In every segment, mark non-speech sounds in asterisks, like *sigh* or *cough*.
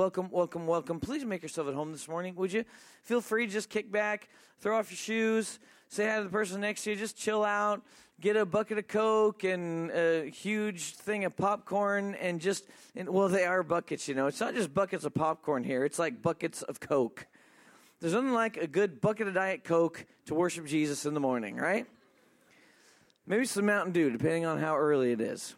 welcome, welcome, welcome. Please make yourself at home this morning, would you? Feel free to just kick back, throw off your shoes, say hi to the person next to you, just chill out, get a bucket of Coke and a huge thing of popcorn, and just, and, well, they are buckets, you know. It's not just buckets of popcorn here, it's like buckets of Coke. There's nothing like a good bucket of Diet Coke to worship Jesus in the morning, right? Maybe some Mountain Dew, depending on how early it is.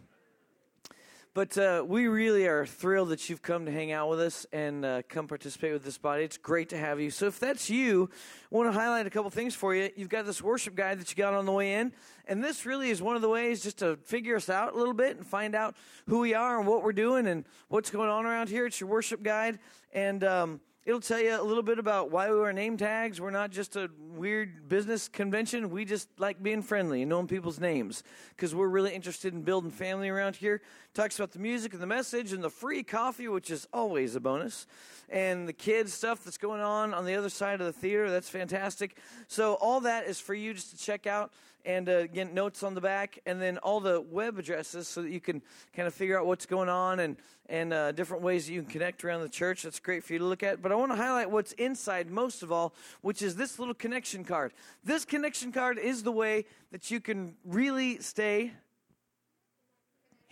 But uh, we really are thrilled that you've come to hang out with us and uh, come participate with this body. It's great to have you. So, if that's you, I want to highlight a couple things for you. You've got this worship guide that you got on the way in, and this really is one of the ways just to figure us out a little bit and find out who we are and what we're doing and what's going on around here. It's your worship guide, and um, It'll tell you a little bit about why we wear name tags. We're not just a weird business convention. We just like being friendly and knowing people's names because we're really interested in building family around here. Talks about the music and the message and the free coffee, which is always a bonus, and the kids stuff that's going on on the other side of the theater. That's fantastic. So all that is for you just to check out and uh, again notes on the back and then all the web addresses so that you can kind of figure out what's going on and and uh, different ways that you can connect around the church. That's great for you to look at. But i want to highlight what's inside most of all which is this little connection card. This connection card is the way that you can really stay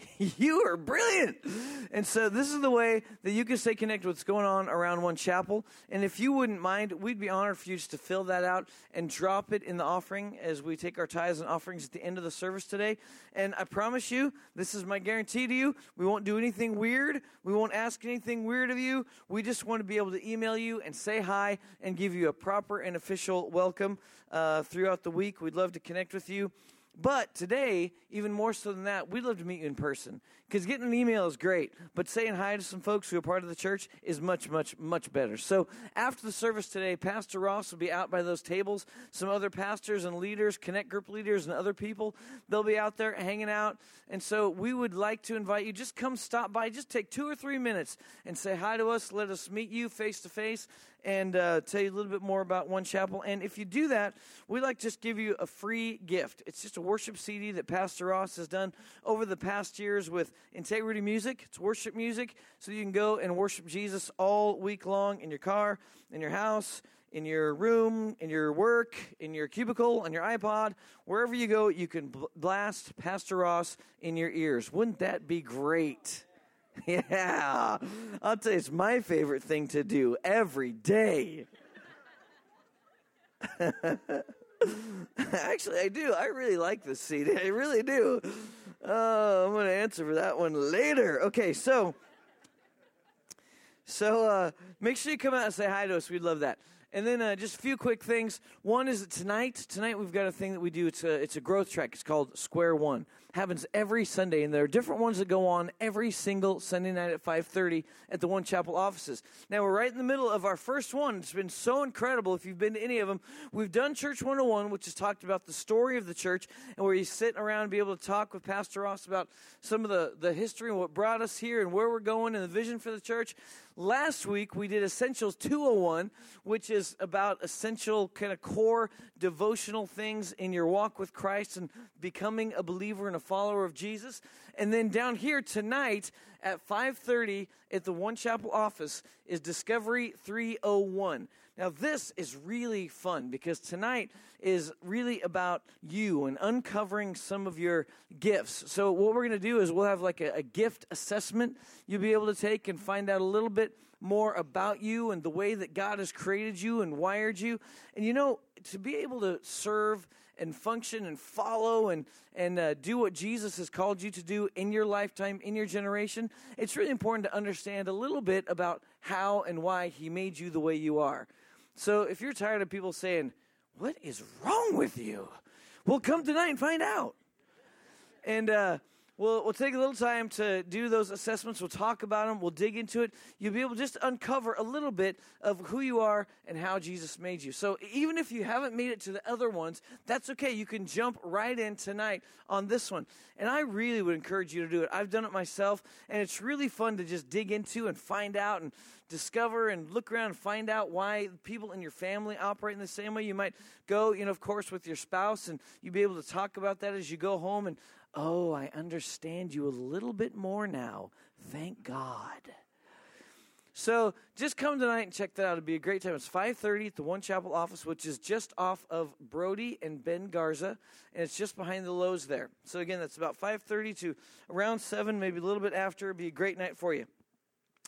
*laughs* you are brilliant. And so this is the way that you can stay connected with what's going on around One Chapel. And if you wouldn't mind, we'd be honored for you just to fill that out and drop it in the offering as we take our tithes and offerings at the end of the service today. And I promise you, this is my guarantee to you, we won't do anything weird. We won't ask anything weird of you. We just want to be able to email you and say hi and give you a proper and official welcome uh, throughout the week. We'd love to connect with you. But today, even more so than that, we'd love to meet you in person. Because getting an email is great, but saying hi to some folks who are part of the church is much, much, much better. So after the service today, Pastor Ross will be out by those tables. Some other pastors and leaders, connect group leaders, and other people, they'll be out there hanging out. And so we would like to invite you, just come stop by, just take two or three minutes and say hi to us. Let us meet you face to face and uh, tell you a little bit more about One Chapel. And if you do that, we'd like to just give you a free gift. It's just a worship CD that Pastor Ross has done over the past years with Integrity Music. It's worship music, so you can go and worship Jesus all week long in your car, in your house in your room, in your work, in your cubicle, on your iPod, wherever you go, you can blast Pastor Ross in your ears. Wouldn't that be great? *laughs* Yeah, I'll tell you, it's my favorite thing to do every day. *laughs* Actually, I do. I really like this CD. I really do. Uh, I'm going to answer for that one later. Okay, so so uh, make sure you come out and say hi to us. We'd love that. And then uh, just a few quick things. One is that tonight, tonight we've got a thing that we do. It's a it's a growth track. It's called Square One. Happens every Sunday, and there are different ones that go on every single Sunday night at 5:30 at the One Chapel offices. Now we're right in the middle of our first one. It's been so incredible. If you've been to any of them, we've done Church 101, which has talked about the story of the church, and where you sit around and be able to talk with Pastor Ross about some of the the history and what brought us here and where we're going and the vision for the church. Last week we did Essentials 201, which is about essential kind of core devotional things in your walk with Christ and becoming a believer and a follower of Jesus. And then down here tonight at 5:30 at the One Chapel office is Discovery 301. Now, this is really fun because tonight is really about you and uncovering some of your gifts. So, what we're going to do is we'll have like a, a, gift assessment you'll be able to take and find out a little bit more about you and the way that God has created you and wired you. And you know, to be able to serve and function and follow and, and uh, do what Jesus has called you to do in your lifetime, in your generation, it's really important to understand a little bit about how and why He made you the way you are. So if you're tired of people saying, What is wrong with you? Well, come tonight and find out. And, uh, We'll, we'll take a little time to do those assessments. We'll talk about them. We'll dig into it. You'll be able to just uncover a little bit of who you are and how Jesus made you. So even if you haven't made it to the other ones, that's okay. You can jump right in tonight on this one. And I really would encourage you to do it. I've done it myself, and it's really fun to just dig into and find out and discover and look around and find out why people in your family operate in the same way. You might go, you know, of course, with your spouse, and you'll be able to talk about that as you go home and Oh, I understand you a little bit more now. Thank God. So just come tonight and check that out. It'll be a great time. It's 5.30 at the One Chapel office, which is just off of Brodie and Ben Garza, and it's just behind the Lowe's there. So again, that's about 5.30 to around 7, maybe a little bit after. It'll be a great night for you.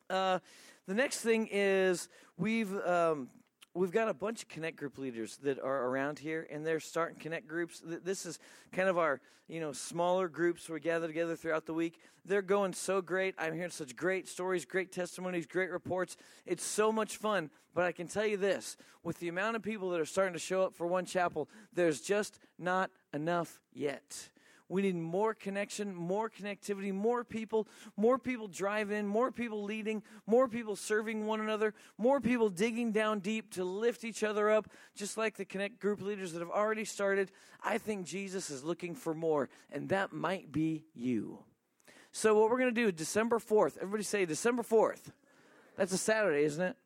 Uh, the next thing is we've um, we've got a bunch of connect group leaders that are around here and they're starting connect groups. This is kind of our you know smaller groups where we gather together throughout the week. They're going so great. I'm hearing such great stories great testimonies great reports. It's so much fun. But i can tell you this with the amount of people that are starting to show up for one chapel there's just not enough yet we need more connection, more connectivity, more people, more people driving, more people leading, more people serving one another, more people digging down deep to lift each other up, just like the Connect group leaders that have already started. I think Jesus is looking for more, and that might be you. So, what we're going to do, December 4th, everybody say December 4th. That's a Saturday, isn't it?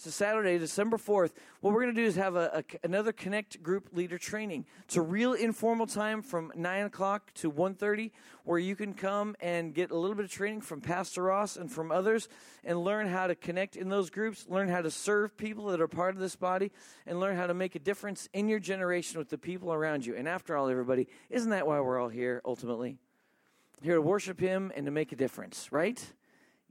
So Saturday, December 4th, what we're going to do is have a, a, another Connect group leader training. It's a real informal time from 9 o'clock to 1.30 where you can come and get a little bit of training from Pastor Ross and from others and learn how to connect in those groups, learn how to serve people that are part of this body, and learn how to make a difference in your generation with the people around you. And after all, everybody, isn't that why we're all here ultimately? Here to worship Him and to make a difference, right?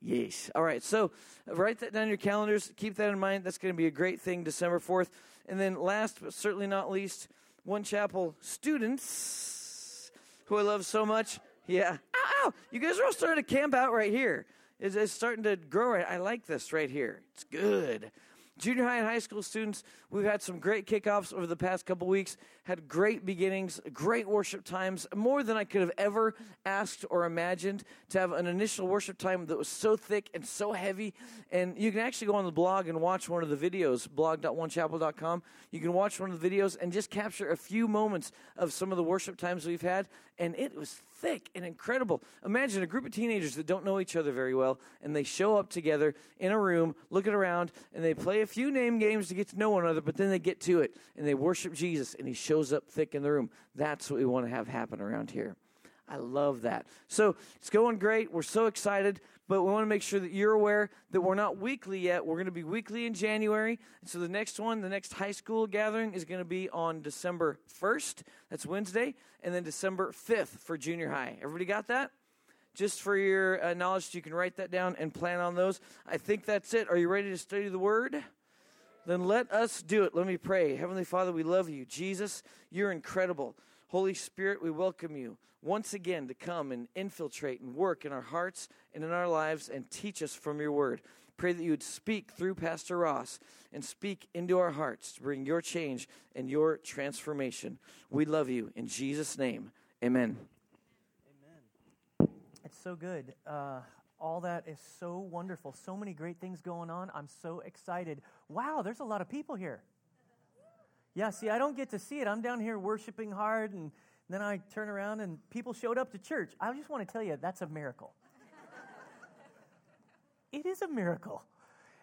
Yes. All right. So write that down in your calendars. Keep that in mind. That's going to be a great thing, December 4th. And then last but certainly not least, One Chapel students who I love so much. Yeah. Ow, ow. You guys are all starting to camp out right here. It's, it's starting to grow right. I like this right here. It's good. Junior high and high school students, we've had some great kickoffs over the past couple weeks, had great beginnings, great worship times, more than I could have ever asked or imagined to have an initial worship time that was so thick and so heavy. And you can actually go on the blog and watch one of the videos, blog.onechapel.com. You can watch one of the videos and just capture a few moments of some of the worship times we've had. And it was thick and incredible. Imagine a group of teenagers that don't know each other very well, and they show up together in a room, looking around, and they play a few name games to get to know one another, but then they get to it, and they worship Jesus, and he shows up thick in the room. That's what we want to have happen around here. I love that. So it's going great. We're so excited but we want to make sure that you're aware that we're not weekly yet. We're going to be weekly in January. So the next one, the next high school gathering, is going to be on December 1st. That's Wednesday. And then December 5th for junior high. Everybody got that? Just for your uh, knowledge, you can write that down and plan on those. I think that's it. Are you ready to study the Word? Then let us do it. Let me pray. Heavenly Father, we love you. Jesus, you're incredible. Holy Spirit, we welcome you once again to come and infiltrate and work in our hearts and in our lives and teach us from your word. Pray that you would speak through Pastor Ross and speak into our hearts to bring your change and your transformation. We love you. In Jesus' name, amen. Amen. It's so good. Uh, all that is so wonderful. So many great things going on. I'm so excited. Wow, there's a lot of people here. Yeah, see, I don't get to see it. I'm down here worshiping hard, and then I turn around and people showed up to church. I just want to tell you, that's a miracle. it is a miracle.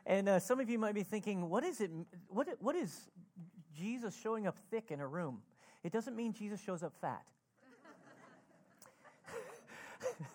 And uh, some of you might be thinking, what is it? What, what is Jesus showing up thick in a room? It doesn't mean Jesus shows up fat. *laughs*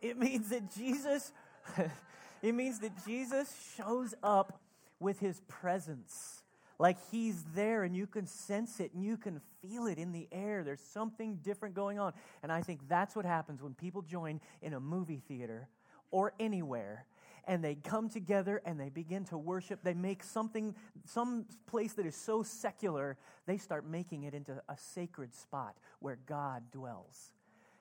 it means that Jesus, *laughs* it means that Jesus shows up with his presence like he's there and you can sense it and you can feel it in the air. There's something different going on. And I think that's what happens when people join in a movie theater or anywhere and they come together and they begin to worship. They make something, some place that is so secular, they start making it into a sacred spot where God dwells.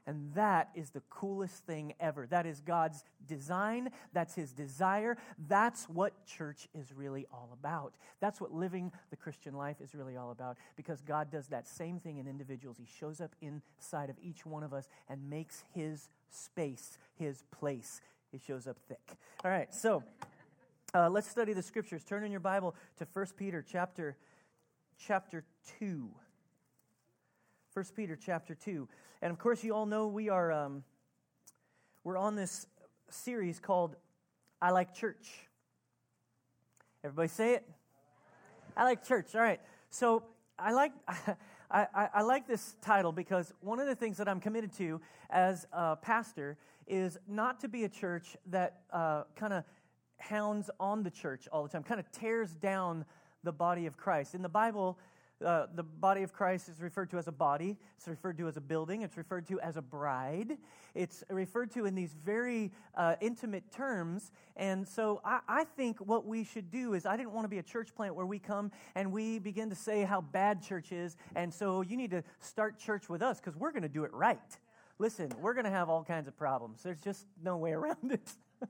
And that is the coolest thing ever. That is God's design. That's His desire. That's what church is really all about. That's what living the Christian life is really all about because God does that same thing in individuals. He shows up inside of each one of us and makes His space, His place. He shows up thick. All right, so uh, let's study the scriptures. Turn in your Bible to 1 Peter chapter, chapter 2. 1 Peter chapter 2. And of course, you all know we are um, we're on this series called I Like Church. Everybody say it? I like church. All right. So I like *laughs* I, I, I, like this title because one of the things that I'm committed to as a pastor is not to be a church that uh, kind of hounds on the church all the time, kind of tears down the body of Christ. In the Bible, uh, the body of Christ is referred to as a body. It's referred to as a building. It's referred to as a bride. It's referred to in these very uh, intimate terms. And so I, I, think what we should do is I didn't want to be a church plant where we come and we begin to say how bad church is. And so you need to start church with us because we're going to do it right. Listen, we're going to have all kinds of problems. There's just no way around it. *laughs*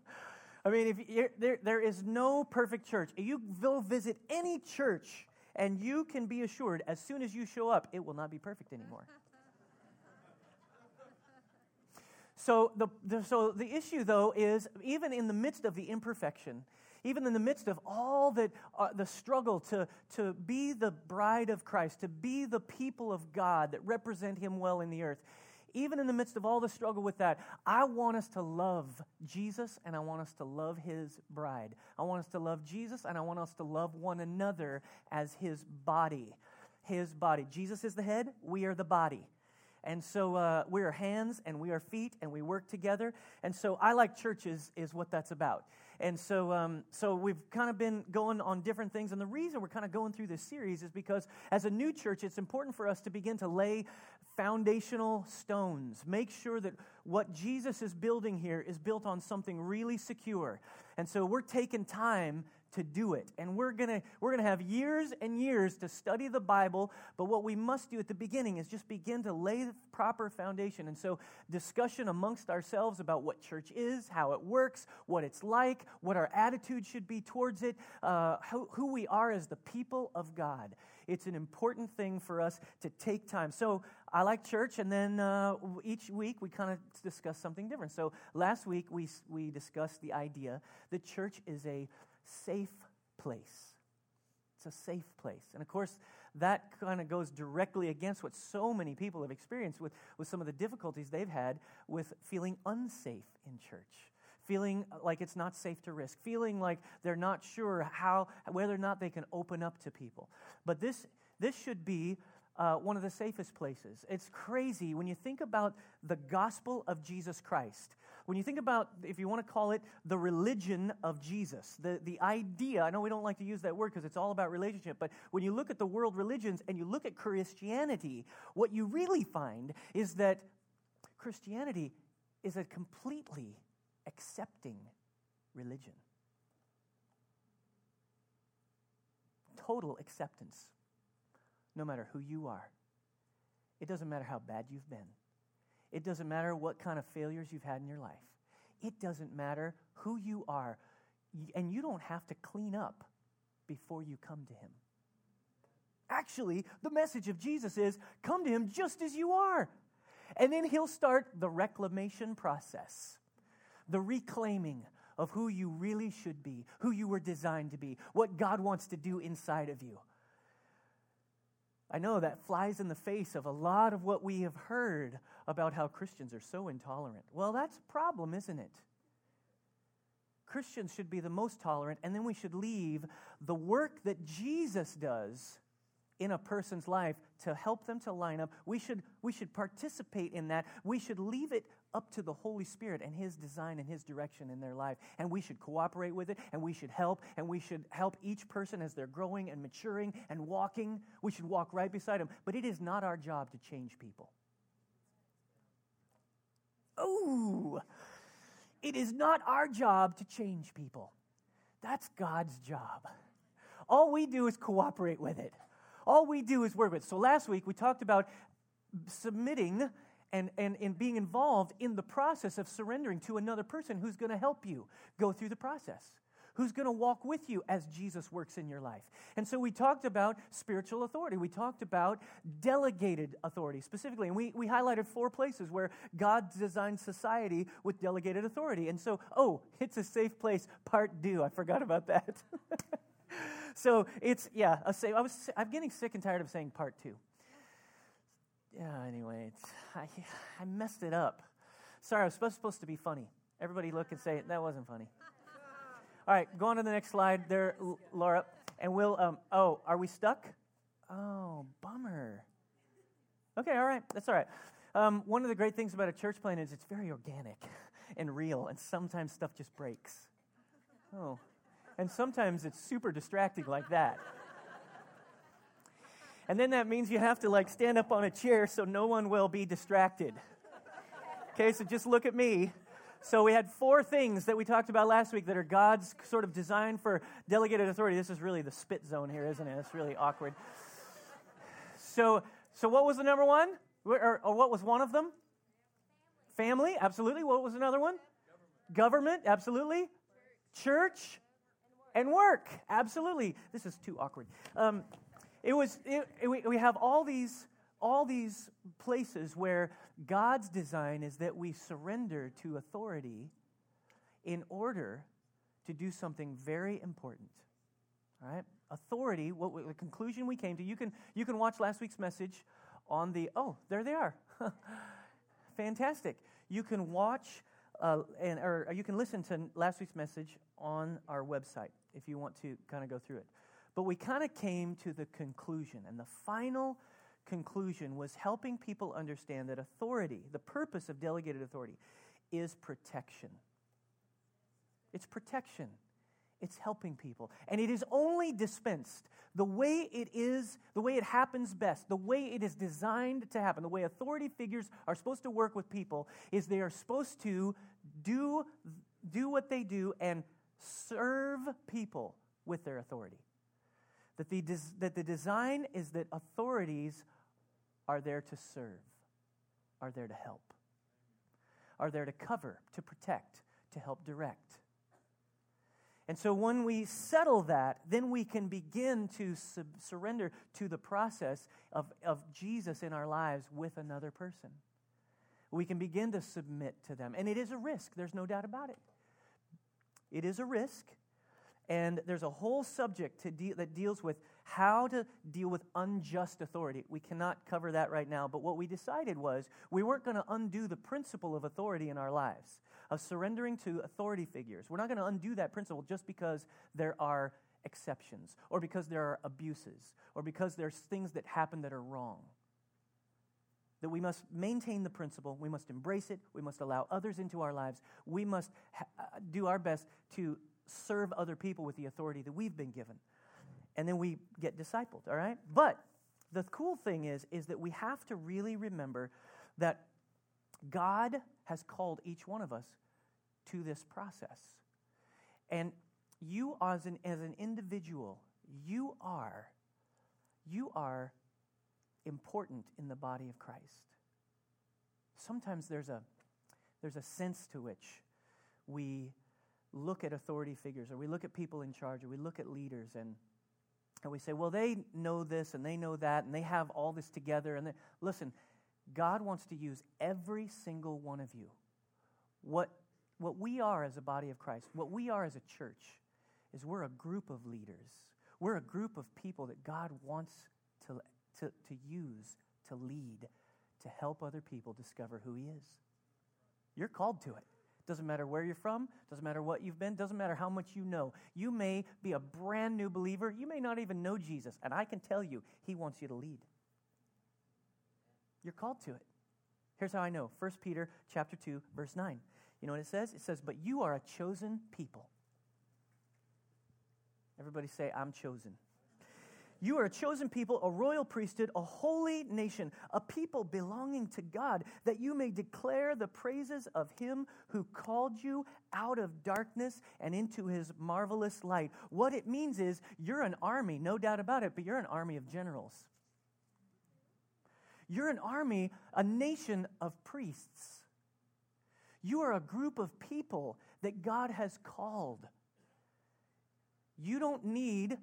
I mean, if there, there is no perfect church. You go visit any church and you can be assured, as soon as you show up, it will not be perfect anymore. *laughs* so, the, the, so the issue, though, is even in the midst of the imperfection, even in the midst of all that uh, the struggle to, to be the bride of Christ, to be the people of God that represent Him well in the earth, even in the midst of all the struggle with that, I want us to love Jesus and I want us to love his bride. I want us to love Jesus and I want us to love one another as his body. His body. Jesus is the head, we are the body. And so uh, we are hands and we are feet and we work together. And so I like churches is what that's about. And so, um, so we've kind of been going on different things. And the reason we're kind of going through this series is because as a new church, it's important for us to begin to lay foundational stones. Make sure that what Jesus is building here is built on something really secure. And so we're taking time to do it. And we're going to we're going to have years and years to study the Bible, but what we must do at the beginning is just begin to lay the proper foundation. And so discussion amongst ourselves about what church is, how it works, what it's like, what our attitude should be towards it, uh, who, who we are as the people of God. It's an important thing for us to take time. So I like church, and then uh, each week we kind of discuss something different. So last week we, we discussed the idea that church is a safe place. It's a safe place. And of course, that kind of goes directly against what so many people have experienced with, with some of the difficulties they've had with feeling unsafe in church feeling like it's not safe to risk, feeling like they're not sure how, whether or not they can open up to people. But this, this should be uh, one of the safest places. It's crazy when you think about the gospel of Jesus Christ. When you think about, if you want to call it the religion of Jesus, the, the idea, I know we don't like to use that word because it's all about relationship, but when you look at the world religions and you look at Christianity, what you really find is that Christianity is a completely accepting religion. Total acceptance, no matter who you are. It doesn't matter how bad you've been. It doesn't matter what kind of failures you've had in your life. It doesn't matter who you are. And you don't have to clean up before you come to Him. Actually, the message of Jesus is come to Him just as you are. And then He'll start the reclamation process, the reclaiming of who you really should be, who you were designed to be, what God wants to do inside of you. I know that flies in the face of a lot of what we have heard about how Christians are so intolerant. Well, that's a problem, isn't it? Christians should be the most tolerant, and then we should leave the work that Jesus does in a person's life to help them to line up. We should, we should participate in that. We should leave it up to the Holy Spirit and His design and His direction in their life. And we should cooperate with it, and we should help, and we should help each person as they're growing and maturing and walking. We should walk right beside them. But it is not our job to change people. Oh, it is not our job to change people. That's God's job. All we do is cooperate with it. All we do is work with it. So last week we talked about submitting and, and, and being involved in the process of surrendering to another person who's going to help you go through the process who's going to walk with you as Jesus works in your life. And so we talked about spiritual authority. We talked about delegated authority specifically. And we, we highlighted four places where God designed society with delegated authority. And so, oh, it's a safe place, part two. I forgot about that. *laughs* so it's, yeah, a safe, I was, I'm getting sick and tired of saying part two yeah, anyway, *laughs* I, I messed it up. Sorry, I was supposed, supposed to be funny. Everybody look and say, that wasn't funny. All right, go on to the next slide there, Laura. And we'll, um, oh, are we stuck? Oh, bummer. Okay, all right, that's all right. Um, one of the great things about a church plant is it's very organic *laughs* and real, and sometimes stuff just breaks. Oh. And sometimes it's super distracting like that. And then that means you have to like stand up on a chair so no one will be distracted. Okay, so just look at me. So we had four things that we talked about last week that are God's sort of design for delegated authority. This is really the spit zone here, isn't it? It's really awkward. So, so what was the number one? Or, or what was one of them? Family, absolutely. What was another one? Government, Government absolutely. Church and work, absolutely. This is too awkward. Um, it was. It, it, we, we have all these all these places where God's design is that we surrender to authority in order to do something very important. All right? Authority, what the conclusion we came to, you can, you can watch last week's message on the, oh, there they are. *laughs* Fantastic. You can watch uh, and, or you can listen to last week's message on our website if you want to kind of go through it. But we kind of came to the conclusion, and the final conclusion was helping people understand that authority, the purpose of delegated authority, is protection. It's protection. It's helping people. And it is only dispensed the way it is, the way it happens best, the way it is designed to happen, the way authority figures are supposed to work with people is they are supposed to do, do what they do and serve people with their authority. That the, that the design is that authorities are there to serve, are there to help, are there to cover, to protect, to help direct. And so when we settle that, then we can begin to sub- surrender to the process of, of Jesus in our lives with another person. We can begin to submit to them. And it is a risk, there's no doubt about it. It is a risk. And there's a whole subject that deals with how to deal with unjust authority. We cannot cover that right now, but what we decided was we weren't going to undo the principle of authority in our lives, of surrendering to authority figures. We're not going to undo that principle just because there are exceptions, or because there are abuses, or because there's things that happen that are wrong. That we must maintain the principle, we must embrace it, we must allow others into our lives, we must ha- uh, do our best to serve other people with the authority that we've been given. And then we get discipled, all right? But the cool thing is is that we have to really remember that God has called each one of us to this process. And you as an as an individual, you are you are important in the body of Christ. Sometimes there's a there's a sense to which we look at authority figures or we look at people in charge or we look at leaders and, and we say, well, they know this and they know that and they have all this together. And they, listen, God wants to use every single one of you. What, what we are as a body of Christ, what we are as a church, is we're a group of leaders. We're a group of people that God wants to, to, to use, to lead, to help other people discover who He is. You're called to it. Doesn't matter where you're from, doesn't matter what you've been, doesn't matter how much you know. You may be a brand new believer, you may not even know Jesus, and I can tell you, He wants you to lead. You're called to it. Here's how I know 1 Peter chapter 2, verse 9. You know what it says? It says, But you are a chosen people. Everybody say, I'm chosen. You are a chosen people, a royal priesthood, a holy nation, a people belonging to God, that you may declare the praises of him who called you out of darkness and into his marvelous light. What it means is you're an army, no doubt about it, but you're an army of generals. You're an army, a nation of priests. You are a group of people that God has called. You don't need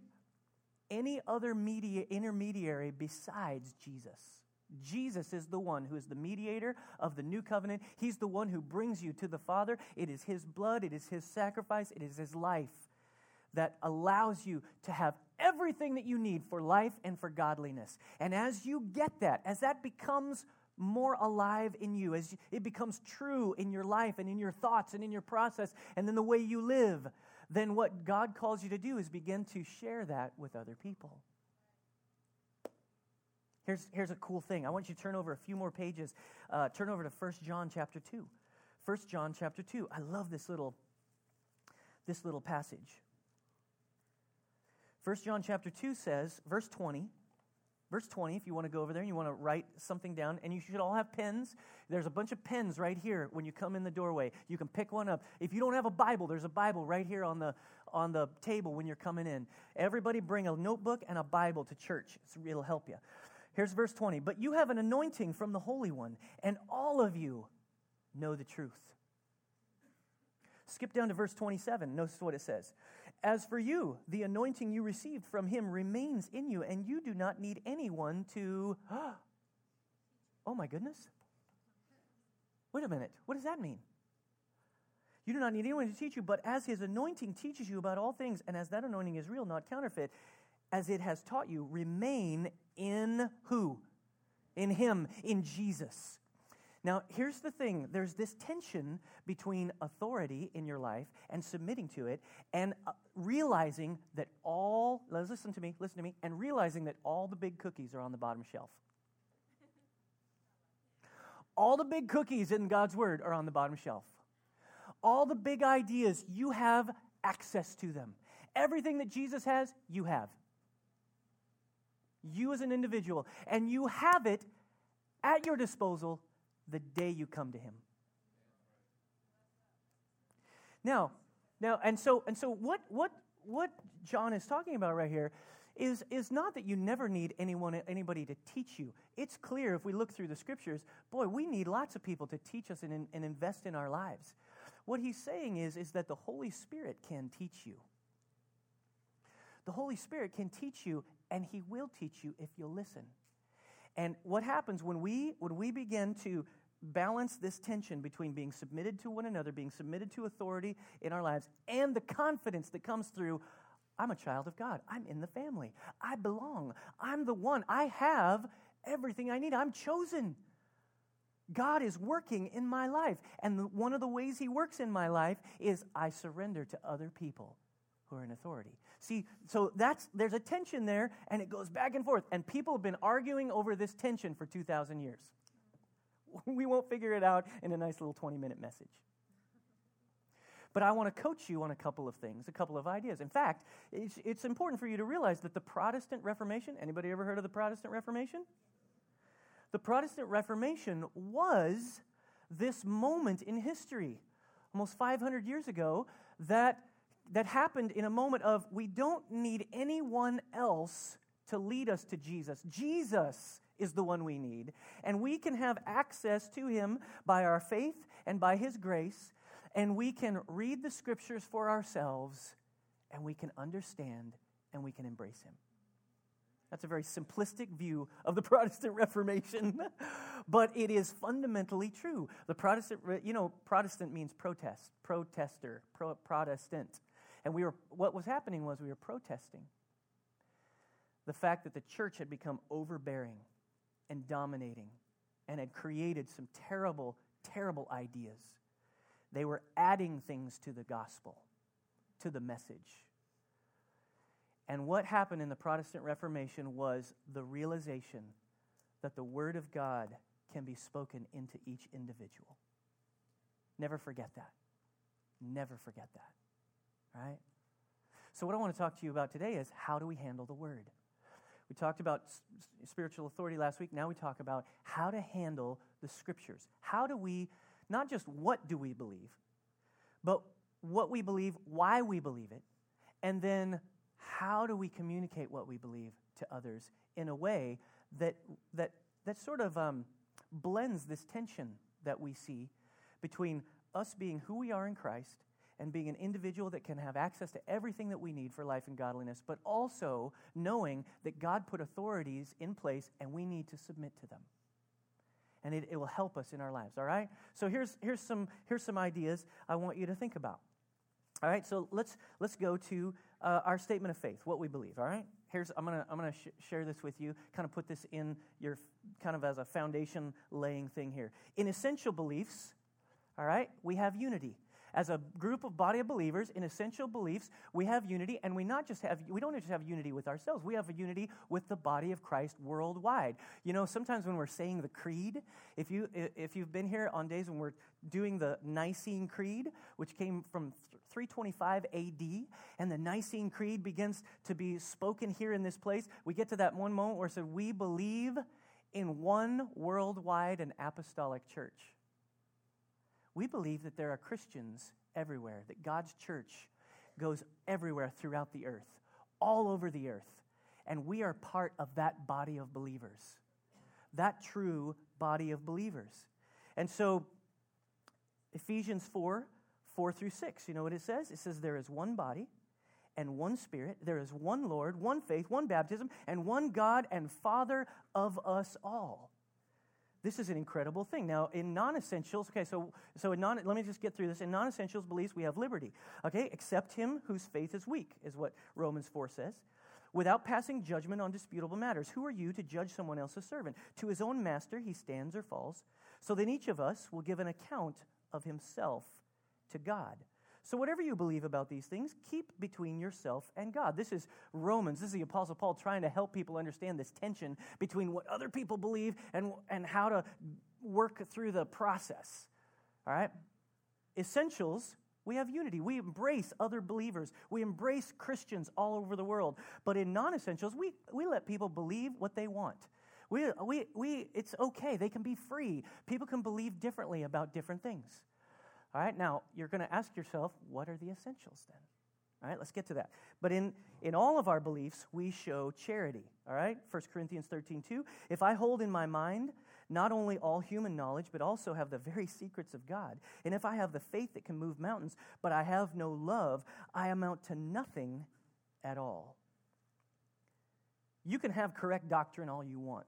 any other media, intermediary besides Jesus. Jesus is the one who is the mediator of the new covenant. He's the one who brings you to the Father. It is His blood, it is His sacrifice, it is His life that allows you to have everything that you need for life and for godliness. And as you get that, as that becomes more alive in you, as it becomes true in your life and in your thoughts and in your process and in the way you live, then what God calls you to do is begin to share that with other people. Here's, here's a cool thing. I want you to turn over a few more pages. Uh, turn over to 1 John chapter 2. 1 John chapter 2. I love this little, this little passage. 1 John chapter 2 says, verse 20, verse 20, if you want to go over there and you want to write something down, and you should all have pens. There's a bunch of pens right here when you come in the doorway. You can pick one up. If you don't have a Bible, there's a Bible right here on the, on the table when you're coming in. Everybody bring a notebook and a Bible to church, it'll help you. Here's verse 20. But you have an anointing from the Holy One, and all of you know the truth. Skip down to verse 27. Notice what it says. As for you, the anointing you received from him remains in you, and you do not need anyone to. *gasps* Oh my goodness. Wait a minute. What does that mean? You do not need anyone to teach you, but as his anointing teaches you about all things, and as that anointing is real, not counterfeit, as it has taught you, remain in who? In him, in Jesus. Now, here's the thing there's this tension between authority in your life and submitting to it, and uh, realizing that all, listen to me, listen to me, and realizing that all the big cookies are on the bottom shelf. All the big cookies in God's Word are on the bottom shelf. All the big ideas, you have access to them. Everything that Jesus has, you have. You as an individual. And you have it at your disposal the day you come to him. Now, now, and so and so what what what John is talking about right here is, is not that you never need anyone anybody to teach you. It's clear if we look through the scriptures, boy, we need lots of people to teach us and, and invest in our lives. What he's saying is, is that the Holy Spirit can teach you. The Holy Spirit can teach you, and he will teach you if you'll listen. And what happens when we when we begin to balance this tension between being submitted to one another, being submitted to authority in our lives, and the confidence that comes through I'm a child of God. I'm in the family. I belong. I'm the one. I have everything I need. I'm chosen. God is working in my life. And one of the ways He works in my life is I surrender to other people who are in authority. See, so that's there's a tension there, and it goes back and forth. And people have been arguing over this tension for 2,000 years. *laughs* we won't figure it out in a nice little 20 minute message. But I want to coach you on a couple of things, a couple of ideas. In fact, it's, it's important for you to realize that the Protestant Reformation, anybody ever heard of the Protestant Reformation? The Protestant Reformation was this moment in history, almost 500 years ago, that, that happened in a moment of we don't need anyone else to lead us to Jesus. Jesus is the one we need. And we can have access to him by our faith and by his grace. And we can read the scriptures for ourselves and we can understand and we can embrace him. That's a very simplistic view of the *laughs* Protestant Reformation, *laughs* but it is fundamentally true. The Protestant, you know, Protestant means protest, protester, pro- Protestant. And we were, what was happening was we were protesting the fact that the church had become overbearing and dominating and had created some terrible, terrible ideas. They were adding things to the gospel, to the message. And what happened in the Protestant Reformation was the realization that the Word of God can be spoken into each individual. Never forget that. Never forget that. Right? So, what I want to talk to you about today is how do we handle the Word? We talked about spiritual authority last week. Now we talk about how to handle the scriptures. How do we, not just what do we believe, but what we believe, why we believe it, and then how do we communicate what we believe to others in a way that, that, that sort of um, blends this tension that we see between us being who we are in Christ and being an individual that can have access to everything that we need for life and godliness, but also knowing that God put authorities in place and we need to submit to them. And it, it will help us in our lives, all right? So here's, here's, some, here's some ideas I want you to think about. All right, so let's, let's go to uh, our statement of faith, what we believe, all right? Here's, I'm going to I'm gonna sh- share this with you, kind of put this in your, kind of as a foundation laying thing here. In essential beliefs, all right, we have unity. As a group of body of believers in essential beliefs, we have unity, and we not just have we don't just have unity with ourselves. We have a unity with the body of Christ worldwide. You know, sometimes when we're saying the creed, if you if you've been here on days when we're doing the Nicene Creed, which came from 325 AD, and the Nicene Creed begins to be spoken here in this place, we get to that one moment where it says, "We believe." in one worldwide and apostolic church. We believe that there are Christians everywhere, that God's church goes everywhere throughout the earth, all over the earth. And we are part of that body of believers, that true body of believers. And so, Ephesians 4 4 through 6, you know what it says? It says, There is one body and one Spirit. There is one Lord, one faith, one baptism, and one God and Father of us all. This is an incredible thing. Now, in non-essentials, okay, so so in non, let me just get through this. In non-essentials beliefs, we have liberty. Okay, accept him whose faith is weak, is what Romans four says. Without passing judgment on disputable matters, who are you to judge someone else's servant? To his own master he stands or falls. So then each of us will give an account of himself to God. So, whatever you believe about these things, keep between yourself and God. This is Romans. This is the Apostle Paul trying to help people understand this tension between what other people believe and, and how to work through the process. All right? Essentials, we have unity. We embrace other believers. We embrace Christians all over the world. But in non essentials, we, we let people believe what they want. We, we, we, it's okay. They can be free. People can believe differently about different things. All right, now you're going to ask yourself, what are the essentials then? All right, let's get to that. But in, in all of our beliefs, we show charity. All right, 1 Corinthians 13, 2. If I hold in my mind not only all human knowledge, but also have the very secrets of God, and if I have the faith that can move mountains, but I have no love, I amount to nothing at all. You can have correct doctrine all you want.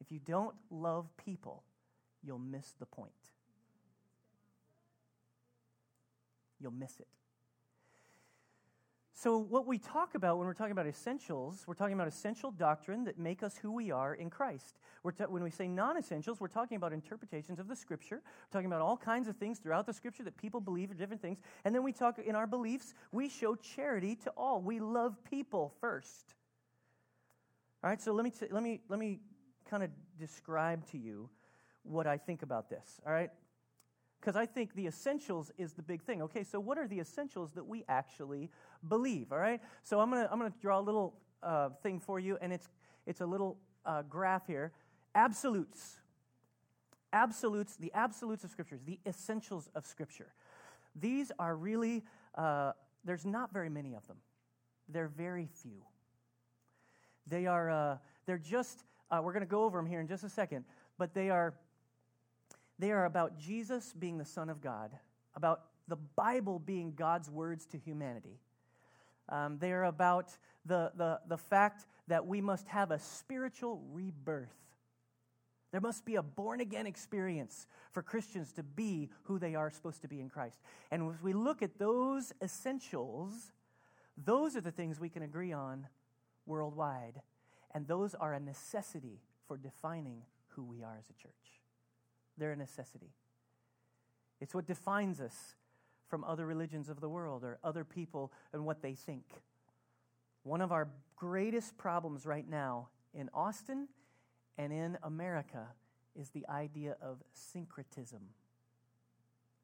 If you don't love people, you'll miss the point. You'll miss it. So, what we talk about when we're talking about essentials, we're talking about essential doctrine that make us who we are in Christ. Ta- when we say non essentials, we're talking about interpretations of the Scripture. We're talking about all kinds of things throughout the Scripture that people believe are different things. And then we talk in our beliefs, we show charity to all. We love people first. All right, so let me, t- let me, let me kind of describe to you what I think about this. All right, because I think the essentials is the big thing. Okay, so what are the essentials that we actually believe? All right, so I'm gonna I'm gonna draw a little uh, thing for you, and it's it's a little uh, graph here. Absolutes, absolutes, the absolutes of scriptures, the essentials of Scripture. These are really uh, there's not very many of them. They're very few. They are uh, they're just uh, we're to go over them here in just a second, but they are they are about Jesus being the Son of God, about the Bible being God's words to humanity. Um, they are about the, the, the fact that we must have a spiritual rebirth. There must be a born again experience for Christians to be who they are supposed to be in Christ. And as we look at those essentials, those are the things we can agree on worldwide. And those are a necessity for defining who we are as a church. They're a necessity. It's what defines us from other religions of the world or other people and what they think. One of our greatest problems right now in Austin and in America is the idea of syncretism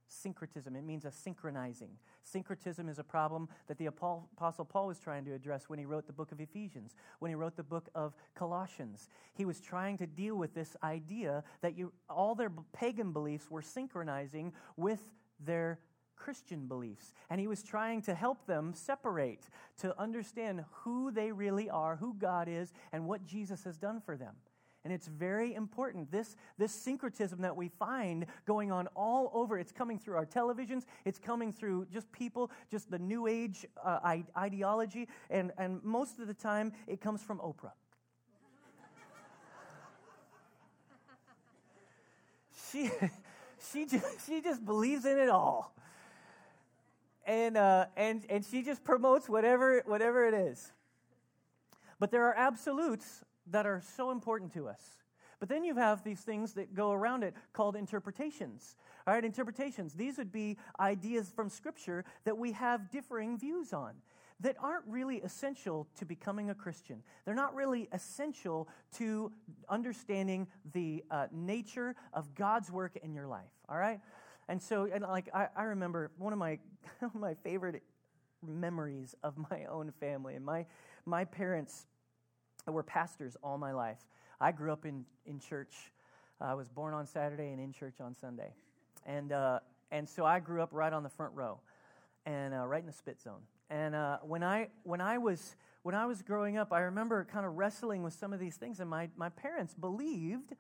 syncretism. It means a synchronizing. Syncretism is a problem that the Apostle Paul was trying to address when he wrote the book of Ephesians, when he wrote the book of Colossians. He was trying to deal with this idea that you, all their pagan beliefs were synchronizing with their Christian beliefs. And he was trying to help them separate, to understand who they really are, who God is, and what Jesus has done for them. And it's very important. This, this syncretism that we find going on all over, it's coming through our televisions, it's coming through just people, just the new age uh, ideology, and, and most of the time it comes from Oprah. *laughs* she, she, just, she just believes in it all. And, uh, and, and she just promotes whatever, whatever it is. But there are absolutes that are so important to us. But then you have these things that go around it called interpretations. All right, interpretations. These would be ideas from Scripture that we have differing views on that aren't really essential to becoming a Christian. They're not really essential to understanding the uh, nature of God's work in your life. All right? And so, and like, I, I remember one of my, *laughs* my favorite memories of my own family. And my, my parents were pastors all my life. I grew up in, in church. I was born on Saturday and in church on Sunday. And, uh, and so I grew up right on the front row and uh, right in the spit zone. And uh, when, I, when, I was, when I was growing up, I remember kind of wrestling with some of these things. And my, my parents believed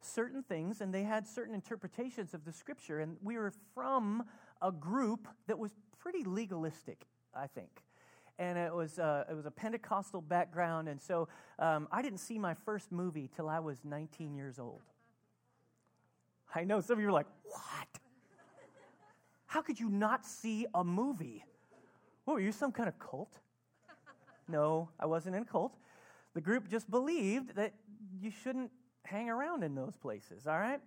certain things and they had certain interpretations of the scripture. And we were from a group that was pretty legalistic, I think. And it was, uh, it was a Pentecostal background. And so um, I didn't see my first movie till I was 19 years old. I know some of you are like, what? How could you not see a movie? What, were you some kind of cult? No, I wasn't in a cult. The group just believed that you shouldn't hang around in those places, all right?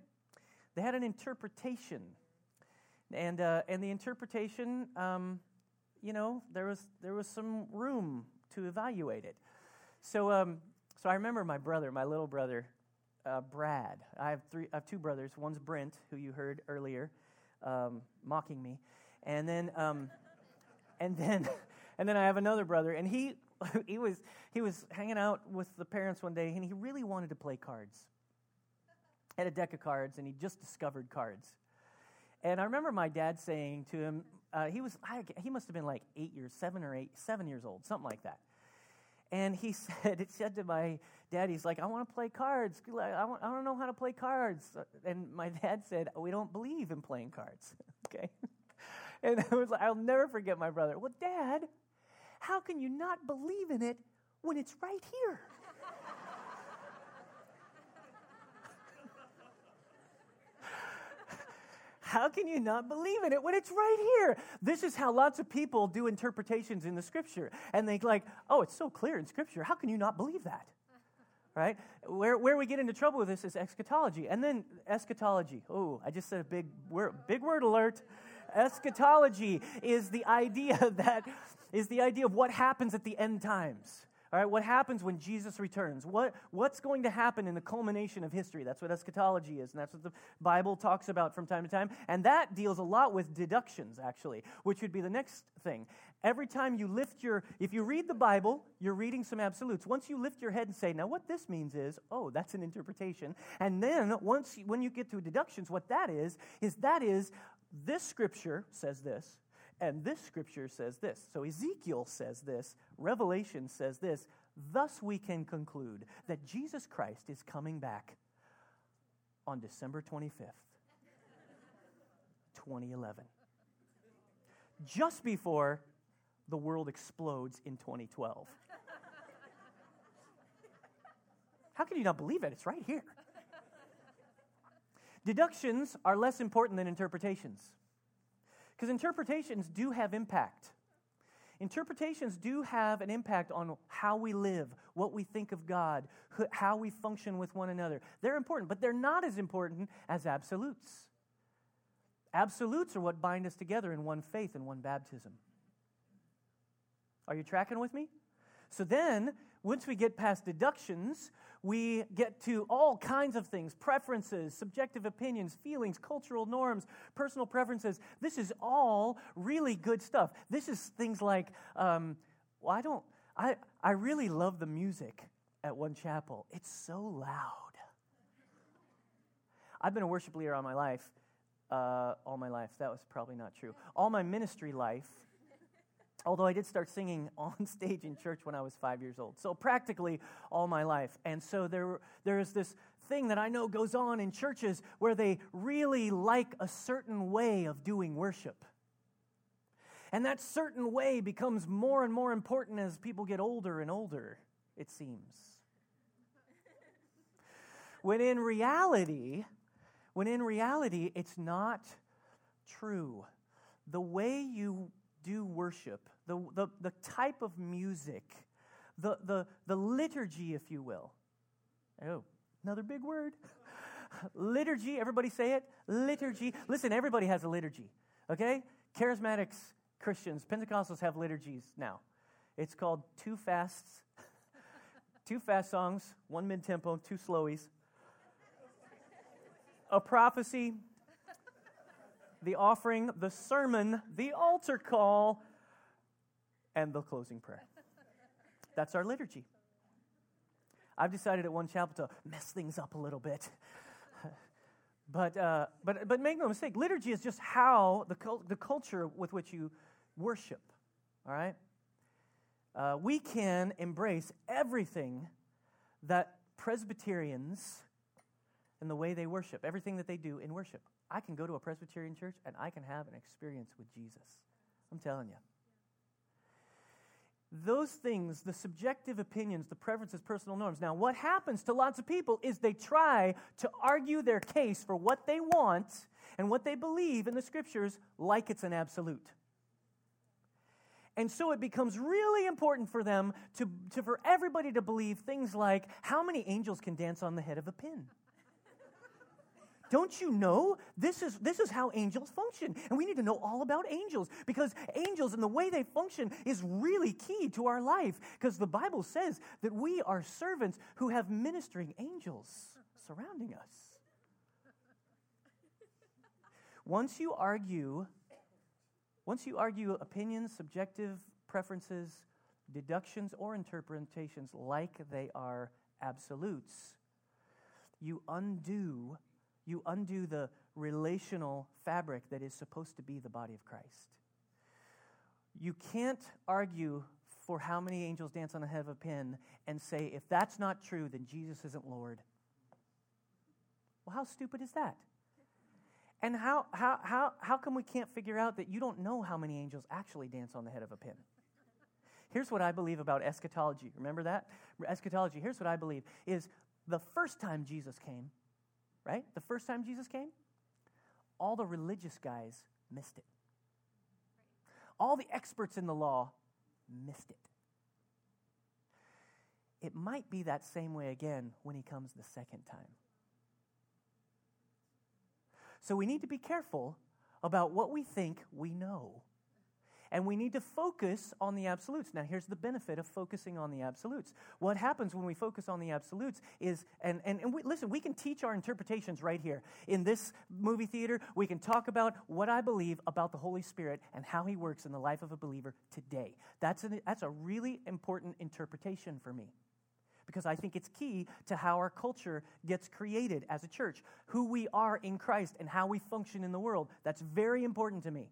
They had an interpretation. And, uh, and the interpretation, um, you know, there was, there was some room to evaluate it. So, um, so I remember my brother, my little brother, uh, Brad. I have, three, I have two brothers. One's Brent, who you heard earlier, um, mocking me. And then, um, and then, *laughs* and then I have another brother, and he, *laughs* he, was, he was hanging out with the parents one day, and he really wanted to play cards. Had a deck of cards, and he just discovered cards. And I remember my dad saying to him, uh, he was, I, he must have been like eight years, seven or eight, seven years old, something like that. And he *laughs* said, it said to my dad, he's like, I want to play cards. I, want, I don't know how to play cards. And my dad said, we don't believe in playing cards. *laughs* okay. And I was like, I'll never forget my brother. Well, dad, how can you not believe in it when it's right here? How can you not believe in it when it's right here? This is how lots of people do interpretations in the scripture. And they like, oh, it's so clear in scripture. How can you not believe that? *laughs* Right? Where, where we get into trouble with this is eschatology. And then eschatology. Oh, I just said a big word, big word alert. Eschatology is the idea *laughs* that is the idea of what happens at the end times. All right, what happens when Jesus returns? What, what's going to happen in the culmination of history? That's what eschatology is, and that's what the Bible talks about from time to time. And that deals a lot with deductions, actually, which would be the next thing. Every time you lift your, if you read the Bible, you're reading some absolutes. Once you lift your head and say, now what this means is, oh, that's an interpretation. And then once, when you get to deductions, what that is, is that is, this scripture says this, and this scripture says this. So Ezekiel says this, Revelation says this. Thus we can conclude that Jesus Christ is coming back on December 25th, 2011. Just before the world explodes in 2012. How can you not believe it? It's right here. Deductions are less important than interpretations. Because interpretations do have impact. Interpretations do have an impact on how we live, what we think of God, how we function with one another. They're important, but they're not as important as absolutes. Absolutes are what bind us together in one faith and one baptism. Are you tracking with me? So then, once we get past deductions, we get to all kinds of things preferences, subjective opinions, feelings, cultural norms, personal preferences. This is all really good stuff. This is things like, um, well, I don't, I, I really love the music at One Chapel. It's so loud. I've been a worship leader all my life. Uh, all my life. That was probably not true. All my ministry life, Although I did start singing *laughs* on stage in church when I was five years old. So practically all my life. And so there, there is this thing that I know goes on in churches where they really like a certain way of doing worship. And that certain way becomes more and more important as people get older and older, it seems. when in reality, when in reality, it's not true. The way you do worship, the, the, the type of music, the, the, the liturgy, if you will. Oh, Another big word. *laughs* liturgy, everybody say it. Liturgy. Listen, everybody has a liturgy, okay? Charismatics, Christians, Pentecostals have liturgies now. It's called two fasts, *laughs* two fast songs, one mid tempo, two slowies, a prophecy, the offering, the sermon, the altar call, and the closing prayer. That's our liturgy. I've decided at One Chapel to mess things up a little bit. *laughs* but, uh, but, but make no mistake, liturgy is just how the, the culture with which you worship, all right? Uh, we can embrace everything that Presbyterians and the way they worship, everything that they do in worship. I can go to a Presbyterian church and I can have an experience with Jesus. I'm telling you those things, the subjective opinions, the preferences, personal norms. Now, what happens to lots of people is they try to argue their case for what they want and what they believe in the scriptures like it's an absolute. And so it becomes really important for them to, to for everybody to believe things like how many angels can dance on the head of a pin? Don't you know? This is, this is how angels function. And we need to know all about angels because angels and the way they function is really key to our life because the Bible says that we are servants who have ministering angels surrounding us. Once you argue, once you argue opinions, subjective preferences, deductions, or interpretations like they are absolutes, you undo you undo the relational fabric that is supposed to be the body of Christ. You can't argue for how many angels dance on the head of a pin and say, if that's not true, then Jesus isn't Lord. Well, how stupid is that? And how, how, how, how come we can't figure out that you don't know how many angels actually dance on the head of a pin? Here's what I believe about eschatology. Remember that? Eschatology, here's what I believe is the first time Jesus came, right? The first time Jesus came, all the religious guys missed it. All the experts in the law missed it. It might be that same way again when he comes the second time. So we need to be careful about what we think we know. And we need to focus on the absolutes. Now, here's the benefit of focusing on the absolutes. What happens when we focus on the absolutes is, and, and, and we, listen, we can teach our interpretations right here. In this movie theater, we can talk about what I believe about the Holy Spirit and how he works in the life of a believer today. That's, an, that's a really important interpretation for me because I think it's key to how our culture gets created as a church, who we are in Christ, and how we function in the world. That's very important to me.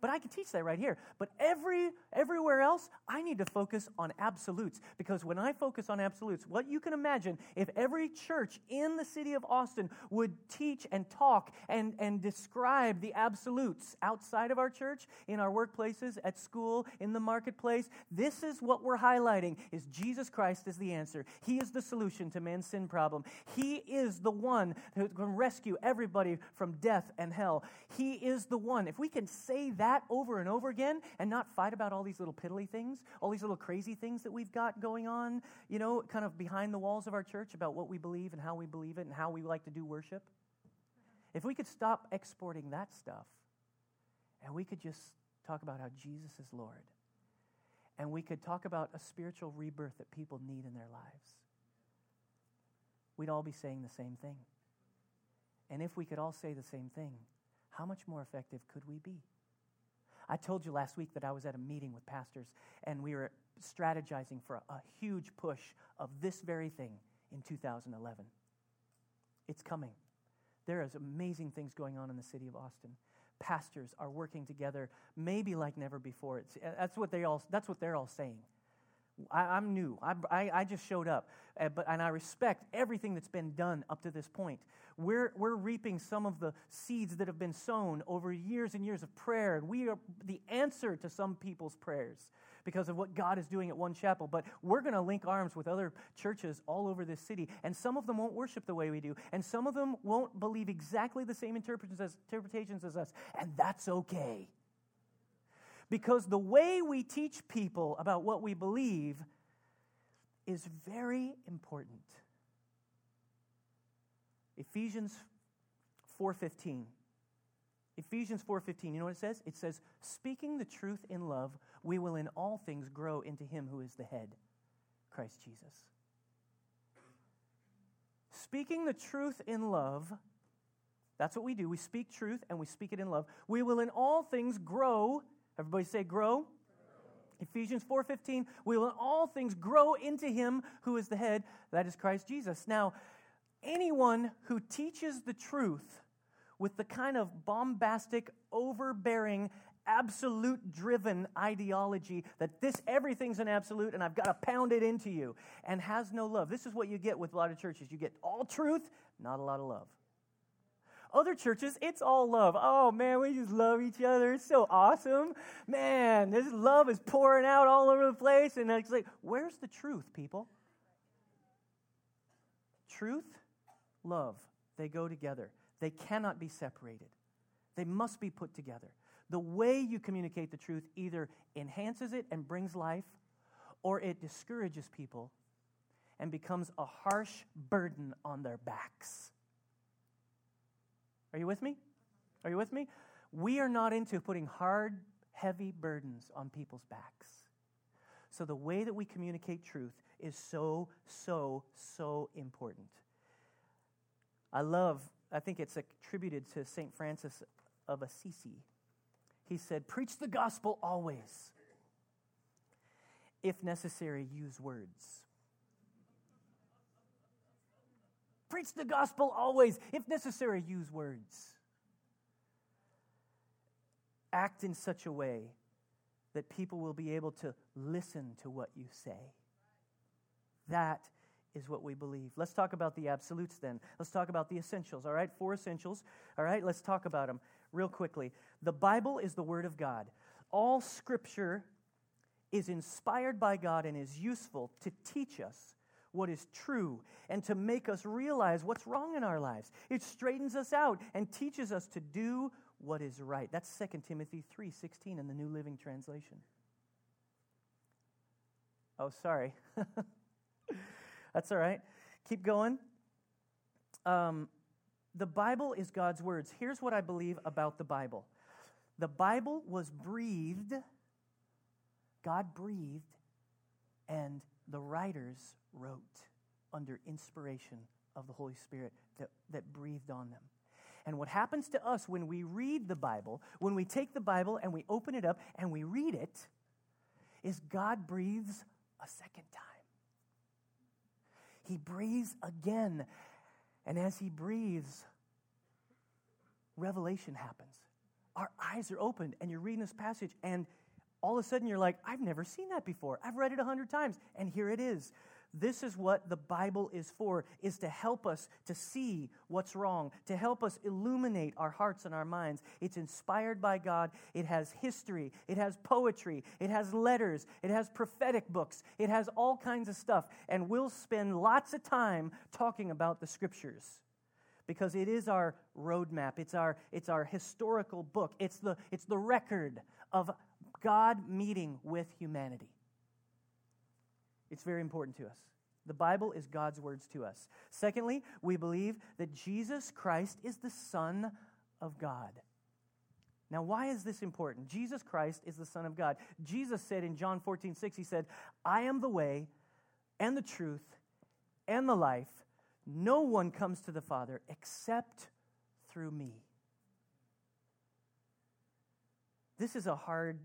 But I can teach that right here. But every everywhere else, I need to focus on absolutes because when I focus on absolutes, what you can imagine if every church in the city of Austin would teach and talk and, and describe the absolutes outside of our church, in our workplaces, at school, in the marketplace, this is what we're highlighting is Jesus Christ is the answer. He is the solution to man's sin problem. He is the one who can rescue everybody from death and hell. He is the one. If we can say that that over and over again and not fight about all these little piddly things, all these little crazy things that we've got going on, you know, kind of behind the walls of our church about what we believe and how we believe it and how we like to do worship. If we could stop exporting that stuff and we could just talk about how Jesus is Lord and we could talk about a spiritual rebirth that people need in their lives, we'd all be saying the same thing. And if we could all say the same thing, how much more effective could we be? I told you last week that I was at a meeting with pastors and we were strategizing for a, a huge push of this very thing in 2011. It's coming. There is amazing things going on in the city of Austin. Pastors are working together, maybe like never before. It's, that's, what they all, that's what they're all saying. I, am new. I, I, I, just showed up. Uh, but, and I respect everything that's been done up to this point. We're, we're reaping some of the seeds that have been sown over years and years of prayer. And we are the answer to some people's prayers because of what God is doing at One Chapel. But we're going to link arms with other churches all over this city. And some of them won't worship the way we do. And some of them won't believe exactly the same interpretations as, interpretations as us. And that's okay. Because the way we teach people about what we believe is very important. Ephesians 4:15. Ephesians 4:15. You know what it says? It says, "Speaking the truth in love, we will in all things grow into him who is the head, Christ Jesus." Speaking the truth in love, that's what we do. We speak truth and we speak it in love. We will in all things grow. Everybody say grow. Ephesians 4:15, we will in all things grow into him who is the head, that is Christ Jesus. Now, anyone who teaches the truth with the kind of bombastic, overbearing, absolute driven ideology that this everything's an absolute and I've got to pound it into you and has no love. This is what you get with a lot of churches. You get all truth, not a lot of love. Other churches, it's all love. Oh man, we just love each other. It's so awesome. Man, this love is pouring out all over the place. And it's like, where's the truth, people? Truth, love, they go together. They cannot be separated, they must be put together. The way you communicate the truth either enhances it and brings life, or it discourages people and becomes a harsh burden on their backs. Are you with me? Are you with me? We are not into putting hard, heavy burdens on people's backs. So the way that we communicate truth is so, so, so important. I love, I think it's attributed to St. Francis of Assisi. He said, Preach the gospel always. If necessary, use words. Preach the gospel always. If necessary, use words. Act in such a way that people will be able to listen to what you say. That is what we believe. Let's talk about the absolutes then. Let's talk about the essentials, all right? Four essentials, all right? Let's talk about them real quickly. The Bible is the Word of God. All Scripture is inspired by God and is useful to teach us what is true and to make us realize what's wrong in our lives. It straightens us out and teaches us to do what is right. That's 2 Timothy 3:16 in the New Living Translation. Oh, sorry. *laughs* That's all right. Keep going. Um, the Bible is God's words. Here's what I believe about the Bible the Bible was breathed, God breathed, and the writers wrote under inspiration of the Holy Spirit that, that breathed on them. And what happens to us when we read the Bible, when we take the Bible and we open it up and we read it, is God breathes a second time. He breathes again. And as he breathes, revelation happens. Our eyes are opened, and you're reading this passage, and all of a sudden you're like, I've never seen that before. I've read it a hundred times, and here it is. This is what the Bible is for, is to help us to see what's wrong, to help us illuminate our hearts and our minds. It's inspired by God. It has history. It has poetry. It has letters. It has prophetic books. It has all kinds of stuff. And we'll spend lots of time talking about the scriptures because it is our roadmap. It's our, it's our historical book. It's the, it's the record of God meeting with humanity. It's very important to us. The Bible is God's words to us. Secondly, we believe that Jesus Christ is the Son of God. Now, why is this important? Jesus Christ is the Son of God. Jesus said in John 14, 6, He said, I am the way and the truth and the life. No one comes to the Father except through me. This is a hard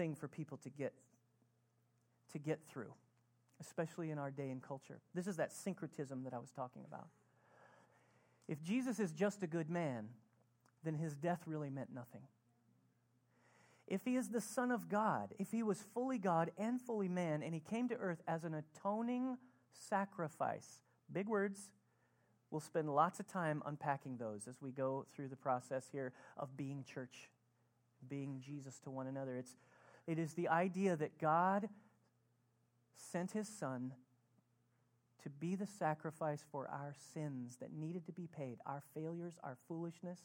thing for people to get to get through especially in our day and culture. This is that syncretism that I was talking about. If Jesus is just a good man, then his death really meant nothing. If he is the Son of God, if he was fully God and fully man, and he came to earth as an atoning sacrifice, big words, we'll spend lots of time unpacking those as we go through the process here of being church, being Jesus to one another. It's, it is the idea that God sent his son to be the sacrifice for our sins that needed to be paid, our failures, our foolishness.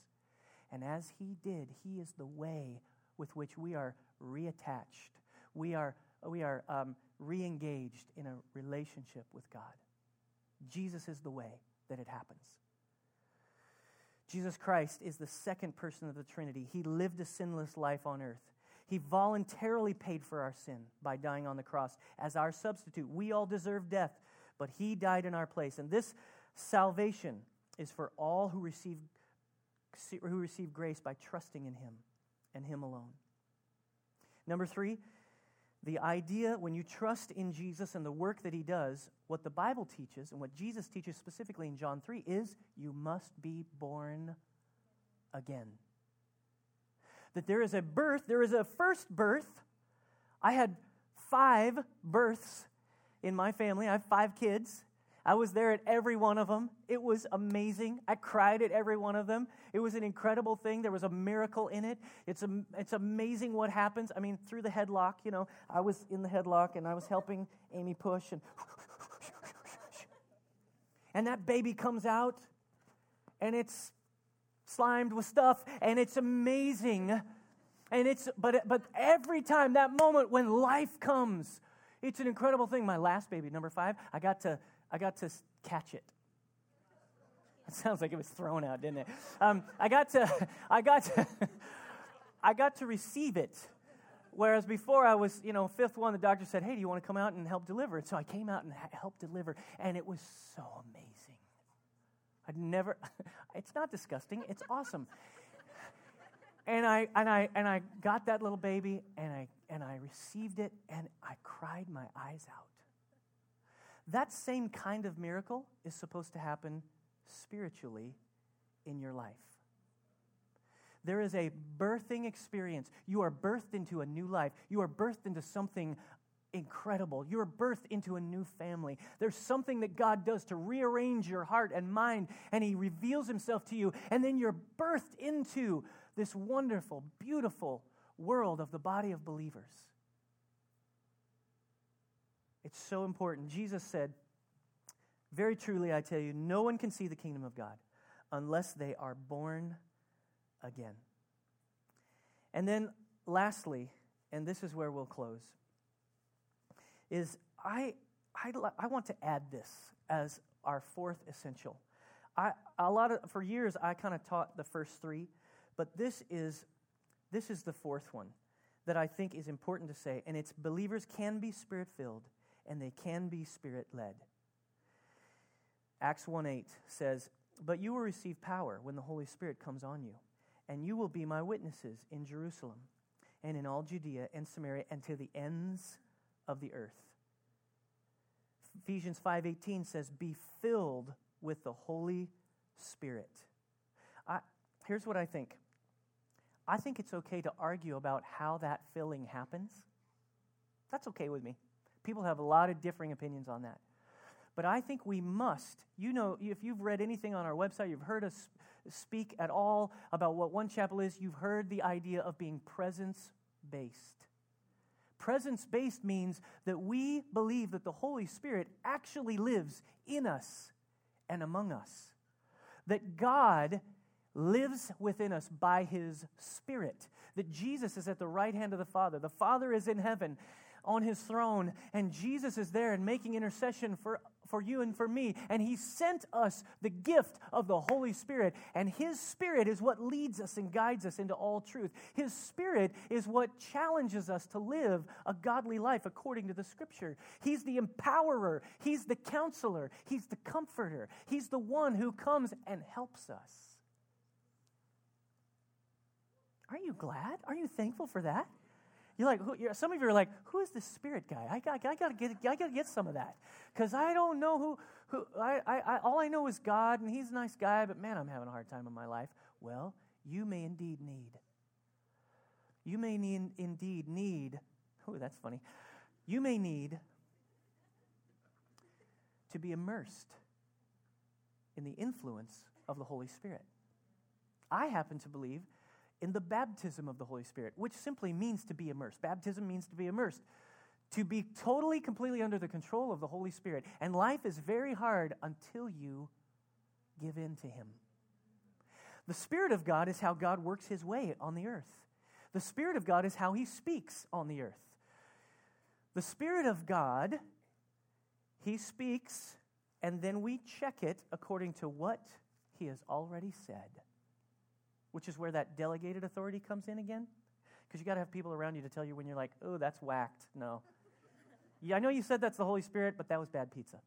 And as he did, he is the way with which we are reattached. We are, we are um, re engaged in a relationship with God. Jesus is the way that it happens. Jesus Christ is the second person of the Trinity. He lived a sinless life on earth. He voluntarily paid for our sin by dying on the cross as our substitute. We all deserve death, but He died in our place. And this salvation is for all who receive, who receive grace by trusting in Him and Him alone. Number three, the idea when you trust in Jesus and the work that He does, what the Bible teaches and what Jesus teaches specifically in John 3 is you must be born again that there is a birth, there is a first birth. I had five births in my family. I have five kids. I was there at every one of them. It was amazing. I cried at every one of them. It was an incredible thing. There was a miracle in it. It's, a, it's amazing what happens. I mean, through the headlock, you know, I was in the headlock and I was helping Amy push and *laughs* and that baby comes out and it's slimed with stuff, and it's amazing. And it's, but, but every time, that moment when life comes, it's an incredible thing. My last baby, number five, I got to, I got to catch it. It sounds like it was thrown out, didn't it? Um, I got to, *laughs* I got to, *laughs* I got to receive it. Whereas before I was, you know, fifth one, the doctor said, "Hey, do you want to come out and help deliver?" So I came out and helped deliver, and it was so amazing. I'd never, *laughs* it's not disgusting, it's awesome. and I, and, I, and I got that little baby and I, and I received it and I cried my eyes out. That same kind of miracle is supposed to happen spiritually in your life. There is a birthing experience. You are birthed into a new life. You are birthed into something incredible. You're birthed into a new family. There's something that God does to rearrange your heart and mind, and He reveals Himself to you. And then you're birthed into this wonderful, beautiful world of the body of believers. It's so important. Jesus said, Very truly, I tell you, no one can see the kingdom of God unless they are born again. And then, lastly, and this is where we'll close is I, I, I want to add this as our fourth essential. I, a lot of, for years, I kind of taught the first three, but this is, this is the fourth one that I think is important to say, and it's believers can be spirit filled and they can be spirit led. Acts 1 8 says, But you will receive power when the Holy Spirit comes on you, and you will be my witnesses in Jerusalem and in all Judea and Samaria and to the ends of the earth. Ephesians 5:18 says be filled with the Holy Spirit. I, here's what I think. I think it's okay to argue about how that filling happens. That's okay with me. People have a lot of differing opinions on that. But I think we must, you know, if you've read anything on our website, you've heard us speak at all about what One Chapel is, you've heard the idea of being presence based. Presence based means that we believe that the Holy Spirit actually lives in us and among us. That God lives within us by his Spirit. That Jesus is at the right hand of the Father. The Father is in heaven on his throne, and Jesus is there and making intercession for for you and for me. And He sent us the gift of the Holy Spirit. And His Spirit is what leads us and guides us into all truth. His Spirit is what challenges us to live a godly life according to the Scripture. He's the empowerer, He's the counselor, He's the comforter, He's the one who comes and helps us. Are you glad? Are you thankful for that? You're like, who, you're, some of you are like, who is this spirit guy? I got, I got to get, I got to get some of that because I don't know who, who. I, I, I, all I know is God, and He's a nice guy, but man, I'm having a hard time in my life. Well, you may indeed need. You may need, indeed need. *laughs* Oh, that's funny. You may need to be immersed in the influence of the Holy Spirit. I happen to believe in the baptism of the Holy Spirit, which simply means to be immersed. Baptism means to be immersed, to be totally, completely under the control of the Holy Spirit. And life is very hard until you give in to Him. The Spirit of God is how God works His way on the earth. The Spirit of God is how He speaks on the earth. The Spirit of God, He speaks, and then we check it according to what He has already said. Which is where that delegated authority comes in again. Because you got to have people around you to tell you when you're like, oh, that's whacked. No. Yeah, I know you said that's the Holy Spirit, but that was bad pizza.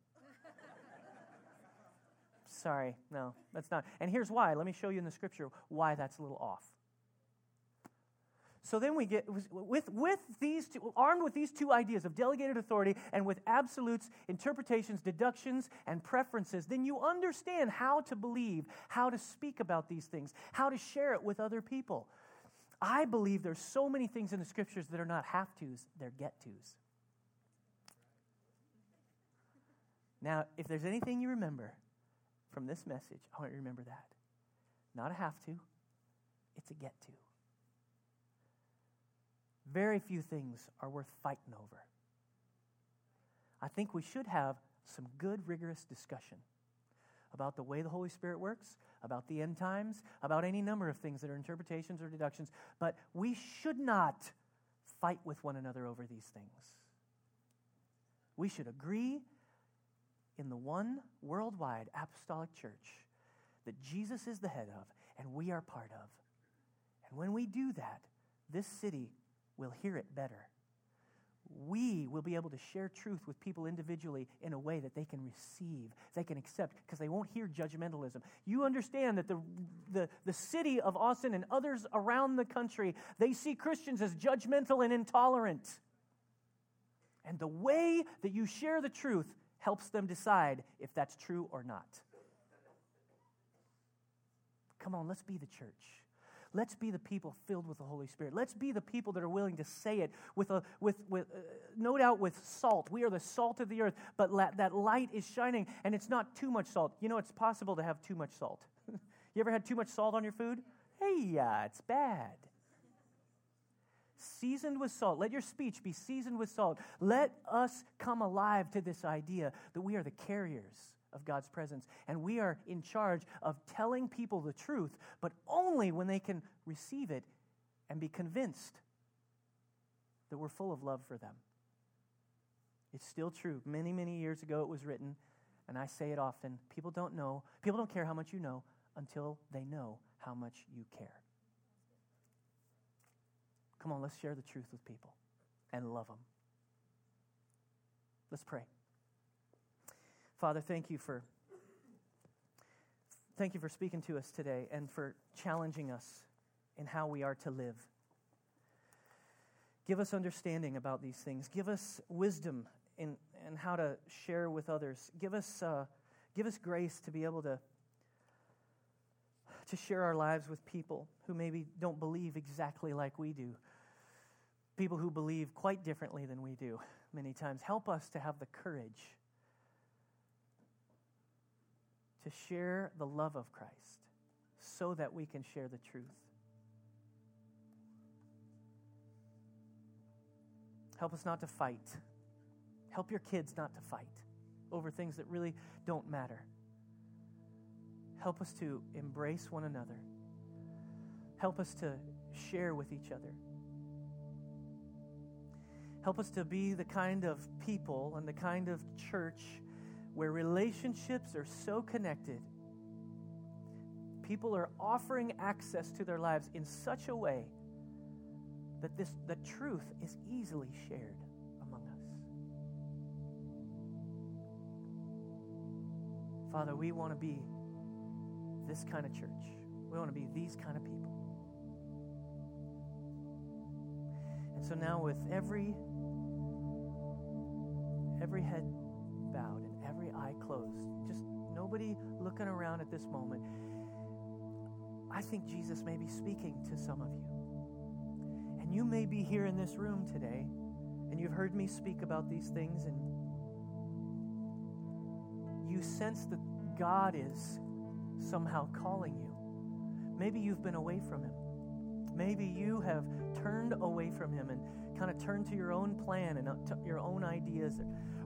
Sorry, no, that's not. And here's why. Let me show you in the scripture why that's a little off. So then we get with, with these two, armed with these two ideas of delegated authority and with absolutes, interpretations, deductions, and preferences, then you understand how to believe, how to speak about these things, how to share it with other people. I believe there's so many things in the scriptures that are not have tos, they're get tos. Now, if there's anything you remember from this message, I want you to remember that. Not a have to, it's a get to. Very few things are worth fighting over. I think we should have some good, rigorous discussion about the way the Holy Spirit works, about the end times, about any number of things that are interpretations or deductions, but we should not fight with one another over these things. We should agree in the one worldwide apostolic church that Jesus is the head of and we are part of. And when we do that, this city will hear it better. We will be able to share truth with people individually in a way that they can receive, they can accept, because they won't hear judgmentalism. You understand that the, the, the city of Austin and others around the country, they see Christians as judgmental and intolerant. And the way that you share the truth helps them decide if that's true or not. Come on, let's be the church. Let's be the people filled with the Holy Spirit. Let's be the people that are willing to say it with, a, with, with uh, no doubt with salt. We are the salt of the earth, but la- that light is shining, and it's not too much salt. You know, it's possible to have too much salt. *laughs* you ever had too much salt on your food? Hey, yeah, it's bad. Seasoned with salt. Let your speech be seasoned with salt. Let us come alive to this idea that we are the carriers of God's presence. And we are in charge of telling people the truth, but only when they can receive it and be convinced that we're full of love for them. It's still true. Many, many years ago it was written, and I say it often people don't know, people don't care how much you know until they know how much you care. Come on, let's share the truth with people and love them. Let's pray. Father, thank you for thank you for speaking to us today and for challenging us in how we are to live. Give us understanding about these things. Give us wisdom in, in how to share with others. Give us, uh, give us grace to be able to, to share our lives with people who maybe don't believe exactly like we do. People who believe quite differently than we do many times. Help us to have the courage to share the love of Christ so that we can share the truth. Help us not to fight. Help your kids not to fight over things that really don't matter. Help us to embrace one another. Help us to share with each other. Help us to be the kind of people and the kind of church where relationships are so connected, people are offering access to their lives in such a way that this, the truth is easily shared among us. Father, we want to be this kind of church. We want to be these kind of people. And so now with every every head nobody looking around at this moment, I think Jesus may be speaking to some of you. And you may be here in this room today, and you've heard me speak about these things, and you sense that God is somehow calling you. Maybe you've been away from Him. Maybe you have turned away from Him and kind of turned to your own plan and uh, your own ideas.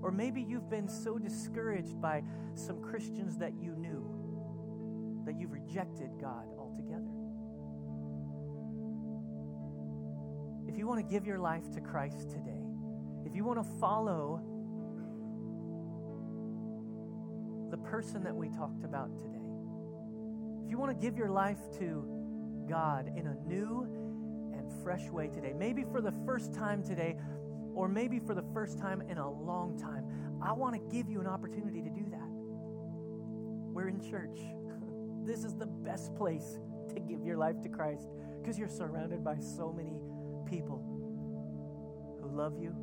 Or maybe you've been so discouraged by some Christians that you knew that you've rejected God altogether. If you want to give your life to Christ today, if you want to follow the person that we talked about today, if you want to give your life to God in a new and fresh way today. Maybe for the first time today, or maybe for the first time in a long time. I want to give you an opportunity to do that. We're in church. *laughs* This is the best place to give your life to Christ because you're surrounded by so many people who love you.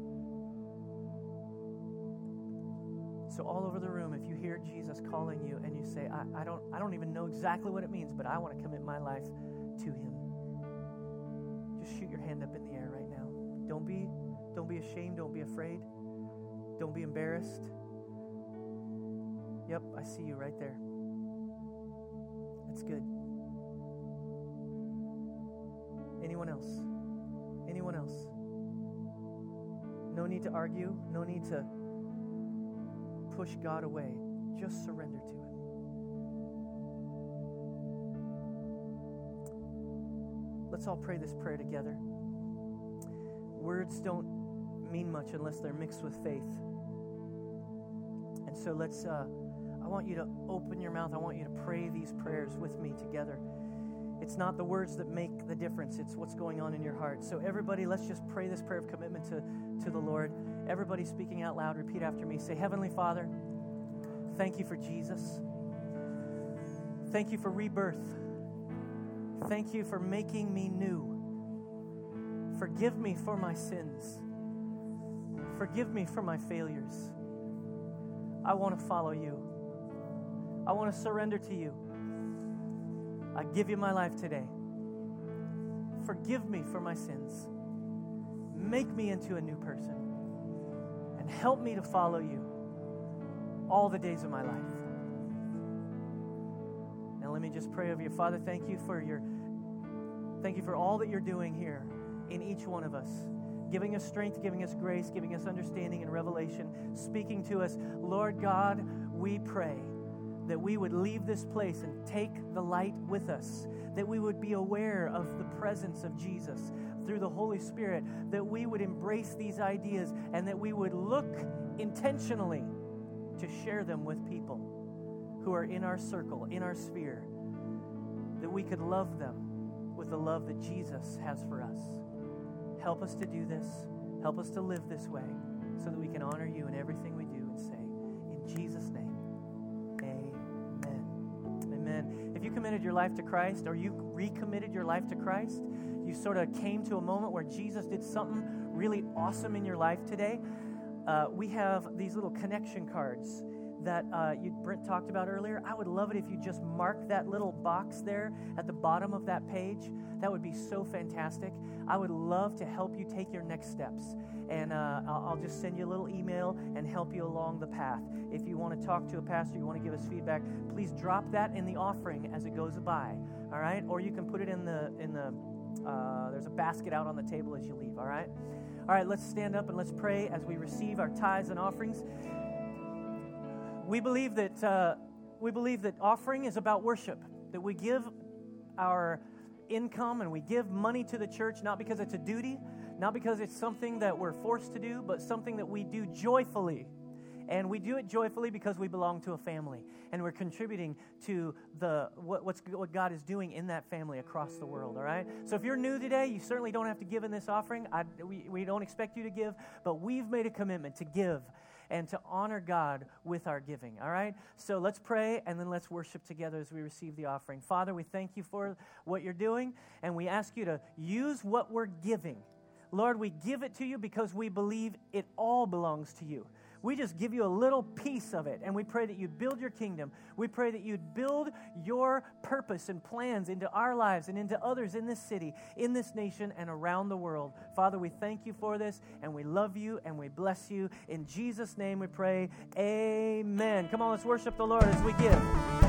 So all over the room, if you hear Jesus calling you and you say, I, I, don't, I don't even know exactly what it means, but I want to commit my life to him. Just shoot your hand up in the air right now. Don't be, don't be ashamed. Don't be afraid. Don't be embarrassed. Yep, I see you right there. That's good. Anyone else? Anyone else? No need to argue, no need to push God away. Just surrender to Him. Let's all pray this prayer together. Words don't mean much unless they're mixed with faith. And so let's. Uh, I want you to open your mouth. I want you to pray these prayers with me together. It's not the words that make the difference, it's what's going on in your heart. So, everybody, let's just pray this prayer of commitment to, to the Lord. Everybody speaking out loud, repeat after me. Say, Heavenly Father, thank you for Jesus. Thank you for rebirth. Thank you for making me new. Forgive me for my sins. Forgive me for my failures. I want to follow you. I want to surrender to you. I give you my life today. Forgive me for my sins. Make me into a new person. And help me to follow you all the days of my life. Now let me just pray over you. Father, thank you for your thank you for all that you're doing here in each one of us. Giving us strength, giving us grace, giving us understanding and revelation, speaking to us. Lord God, we pray that we would leave this place and take the light with us, that we would be aware of the presence of Jesus through the Holy Spirit, that we would embrace these ideas, and that we would look intentionally to share them with people who are in our circle, in our sphere, that we could love them with the love that Jesus has for us. Help us to do this. Help us to live this way so that we can honor you in everything we do and say, in Jesus' name. Amen. Amen. If you committed your life to Christ or you recommitted your life to Christ, you sort of came to a moment where Jesus did something really awesome in your life today. Uh, we have these little connection cards that uh, you, Brent talked about earlier. I would love it if you just mark that little box there at the bottom of that page. That would be so fantastic. I would love to help you take your next steps. And uh, I'll, just send you a little email and help you along the path. If you want to talk to a pastor, you want to give us feedback, please drop that in the offering as it goes by. All right? Or you can put it in the, in the, uh, there's a basket out on the table as you leave. All right? All right, let's stand up and let's pray as we receive our tithes and offerings. We believe that uh, we believe that offering is about worship. That we give our income and we give money to the church not because it's a duty, not because it's something that we're forced to do, but something that we do joyfully. And we do it joyfully because we belong to a family and we're contributing to the what, what's, what God is doing in that family across the world, all right? So if you're new today, you certainly don't have to give in this offering. I, we, we don't expect you to give, but we've made a commitment to give and to honor God with our giving. All right? So let's pray and then let's worship together as we receive the offering. Father, we thank you for what you're doing and we ask you to use what we're giving. Lord, we give it to you because we believe it all belongs to you. We just give you a little piece of it, and we pray that you'd build your kingdom. We pray that you'd build your purpose and plans into our lives and into others in this city, in this nation, and around the world. Father, we thank you for this, and we love you, and we bless you. In Jesus' name we pray. Amen. Come on, let's worship the Lord as we give.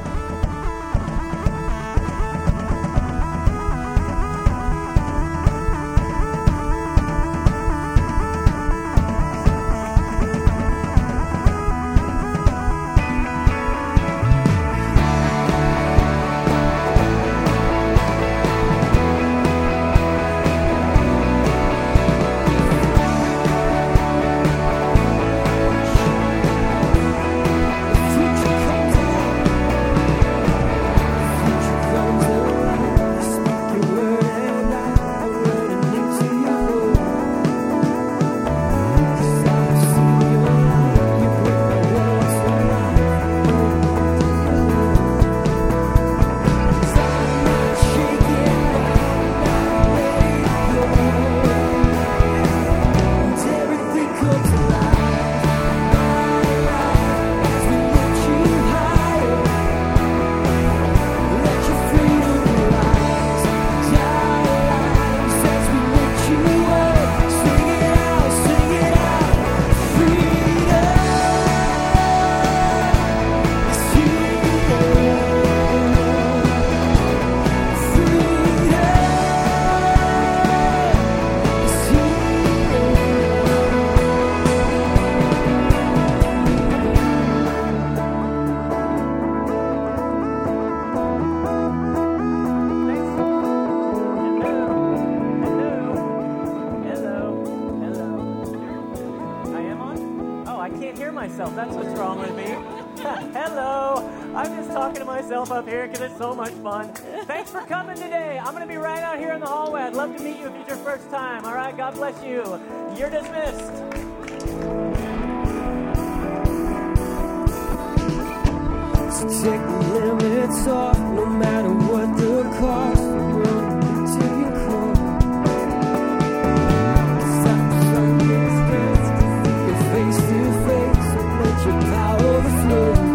you.